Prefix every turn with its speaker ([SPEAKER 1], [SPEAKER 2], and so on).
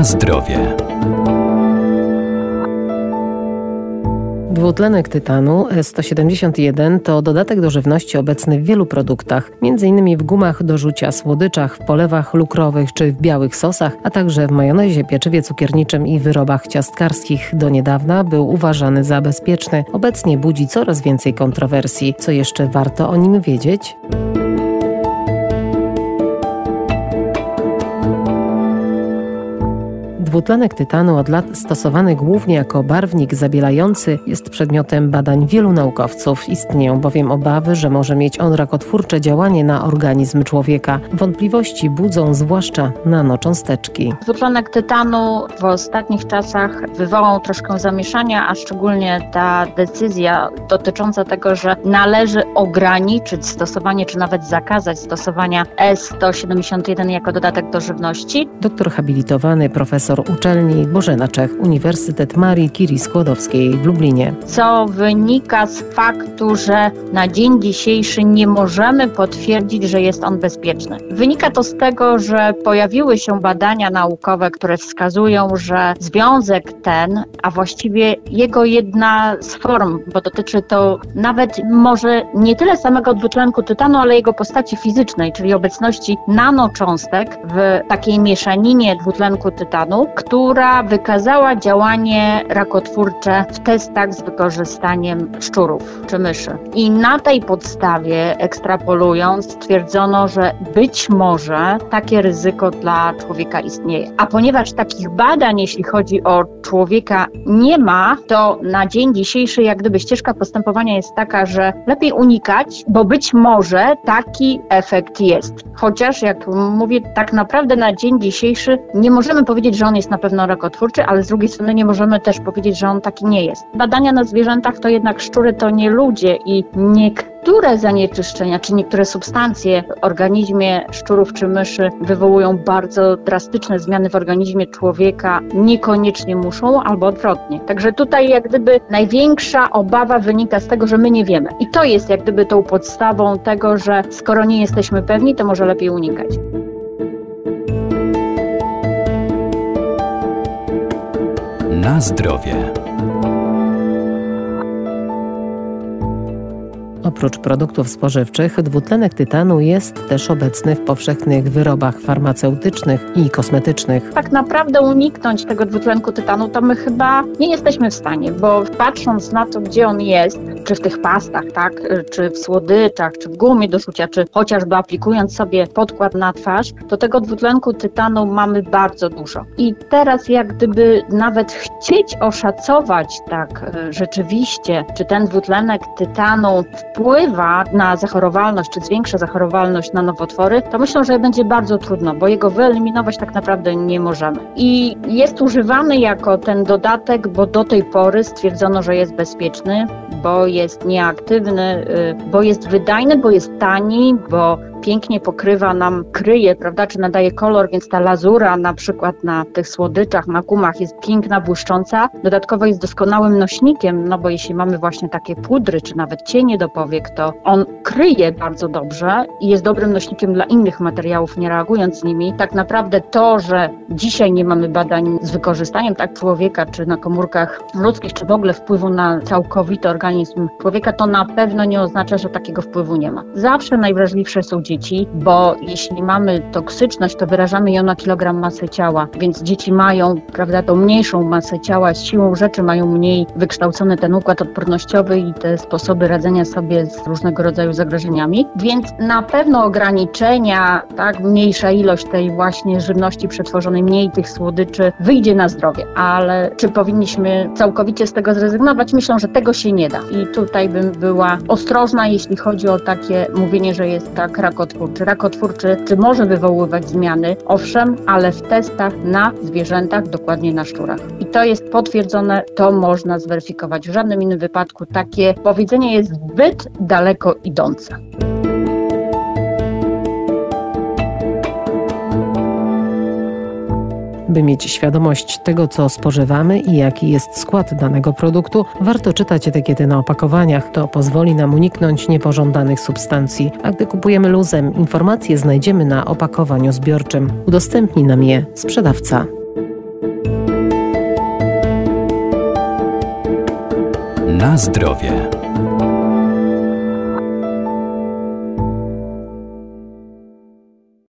[SPEAKER 1] Na zdrowie. Dwutlenek tytanu S171 to dodatek do żywności obecny w wielu produktach, m.in. w gumach do rzucia, słodyczach, w polewach lukrowych czy w białych sosach, a także w majonezie, pieczywie cukierniczym i wyrobach ciastkarskich. Do niedawna był uważany za bezpieczny. Obecnie budzi coraz więcej kontrowersji. Co jeszcze warto o nim wiedzieć? Dwutlenek tytanu od lat stosowany głównie jako barwnik zabielający jest przedmiotem badań wielu naukowców. Istnieją bowiem obawy, że może mieć on rakotwórcze działanie na organizm człowieka. Wątpliwości budzą zwłaszcza nanocząsteczki.
[SPEAKER 2] Dwutlenek tytanu w ostatnich czasach wywołał troszkę zamieszania, a szczególnie ta decyzja dotycząca tego, że należy ograniczyć stosowanie, czy nawet zakazać stosowania S171 jako dodatek do żywności.
[SPEAKER 1] Doktor habilitowany profesor uczelni Bożena Czech, Uniwersytet Marii Curie Skłodowskiej w Lublinie.
[SPEAKER 2] Co wynika z faktu, że na dzień dzisiejszy nie możemy potwierdzić, że jest on bezpieczny. Wynika to z tego, że pojawiły się badania naukowe, które wskazują, że związek ten, a właściwie jego jedna z form, bo dotyczy to nawet może nie tyle samego dwutlenku tytanu, ale jego postaci fizycznej, czyli obecności nanocząstek w takiej mieszaninie dwutlenku tytanu, która wykazała działanie rakotwórcze w testach z wykorzystaniem szczurów czy myszy. I na tej podstawie, ekstrapolując, stwierdzono, że być może takie ryzyko dla człowieka istnieje. A ponieważ takich badań, jeśli chodzi o człowieka, nie ma, to na dzień dzisiejszy, jak gdyby ścieżka postępowania jest taka, że lepiej unikać, bo być może taki efekt jest. Chociaż, jak mówię, tak naprawdę na dzień dzisiejszy nie możemy powiedzieć, że on jest na pewno rakotwórczy, ale z drugiej strony nie możemy też powiedzieć, że on taki nie jest. Badania na zwierzętach to jednak szczury to nie ludzie i niektóre zanieczyszczenia czy niektóre substancje w organizmie szczurów czy myszy wywołują bardzo drastyczne zmiany w organizmie człowieka, niekoniecznie muszą albo odwrotnie. Także tutaj jak gdyby największa obawa wynika z tego, że my nie wiemy. I to jest jak gdyby tą podstawą tego, że skoro nie jesteśmy pewni, to może lepiej unikać.
[SPEAKER 1] Na zdrowie. Oprócz produktów spożywczych, dwutlenek tytanu jest też obecny w powszechnych wyrobach farmaceutycznych i kosmetycznych.
[SPEAKER 2] Tak naprawdę uniknąć tego dwutlenku tytanu to my chyba nie jesteśmy w stanie, bo patrząc na to, gdzie on jest, czy w tych pastach, tak, czy w słodyczach, czy w gumie do rzucia, czy chociażby aplikując sobie podkład na twarz, to tego dwutlenku tytanu mamy bardzo dużo. I teraz jak gdyby nawet chcieć oszacować tak e, rzeczywiście, czy ten dwutlenek tytanu na zachorowalność, czy zwiększa zachorowalność na nowotwory, to myślę, że będzie bardzo trudno, bo jego wyeliminować tak naprawdę nie możemy. I jest używany jako ten dodatek, bo do tej pory stwierdzono, że jest bezpieczny, bo jest nieaktywny, y, bo jest wydajny, bo jest tani, bo pięknie pokrywa nam, kryje, prawda, czy nadaje kolor, więc ta lazura na przykład na tych słodyczach, na gumach jest piękna, błyszcząca. Dodatkowo jest doskonałym nośnikiem, no bo jeśli mamy właśnie takie pudry, czy nawet cienie do powiek, to on kryje bardzo dobrze i jest dobrym nośnikiem dla innych materiałów, nie reagując z nimi. Tak naprawdę to, że dzisiaj nie mamy badań z wykorzystaniem tak człowieka, czy na komórkach ludzkich, czy w ogóle wpływu na całkowity organizm człowieka, to na pewno nie oznacza, że takiego wpływu nie ma. Zawsze najwrażliwsze są dzieci, bo jeśli mamy toksyczność, to wyrażamy ją na kilogram masy ciała, więc dzieci mają, prawda, tą mniejszą masę ciała, siłą rzeczy mają mniej wykształcony ten układ odpornościowy i te sposoby radzenia sobie z różnego rodzaju zagrożeniami, więc na pewno ograniczenia, tak, mniejsza ilość tej właśnie żywności przetworzonej, mniej tych słodyczy wyjdzie na zdrowie, ale czy powinniśmy całkowicie z tego zrezygnować? Myślę, że tego się nie da i tutaj bym była ostrożna, jeśli chodzi o takie mówienie, że jest tak rak rakotwórczy. Rakotwórczy czy może wywoływać zmiany? Owszem, ale w testach na zwierzętach, dokładnie na szczurach. I to jest potwierdzone, to można zweryfikować. W żadnym innym wypadku takie powiedzenie jest zbyt daleko idące.
[SPEAKER 1] By mieć świadomość tego, co spożywamy i jaki jest skład danego produktu, warto czytać etykiety na opakowaniach. To pozwoli nam uniknąć niepożądanych substancji. A gdy kupujemy luzem, informacje znajdziemy na opakowaniu zbiorczym. Udostępni nam je sprzedawca.
[SPEAKER 3] Na zdrowie.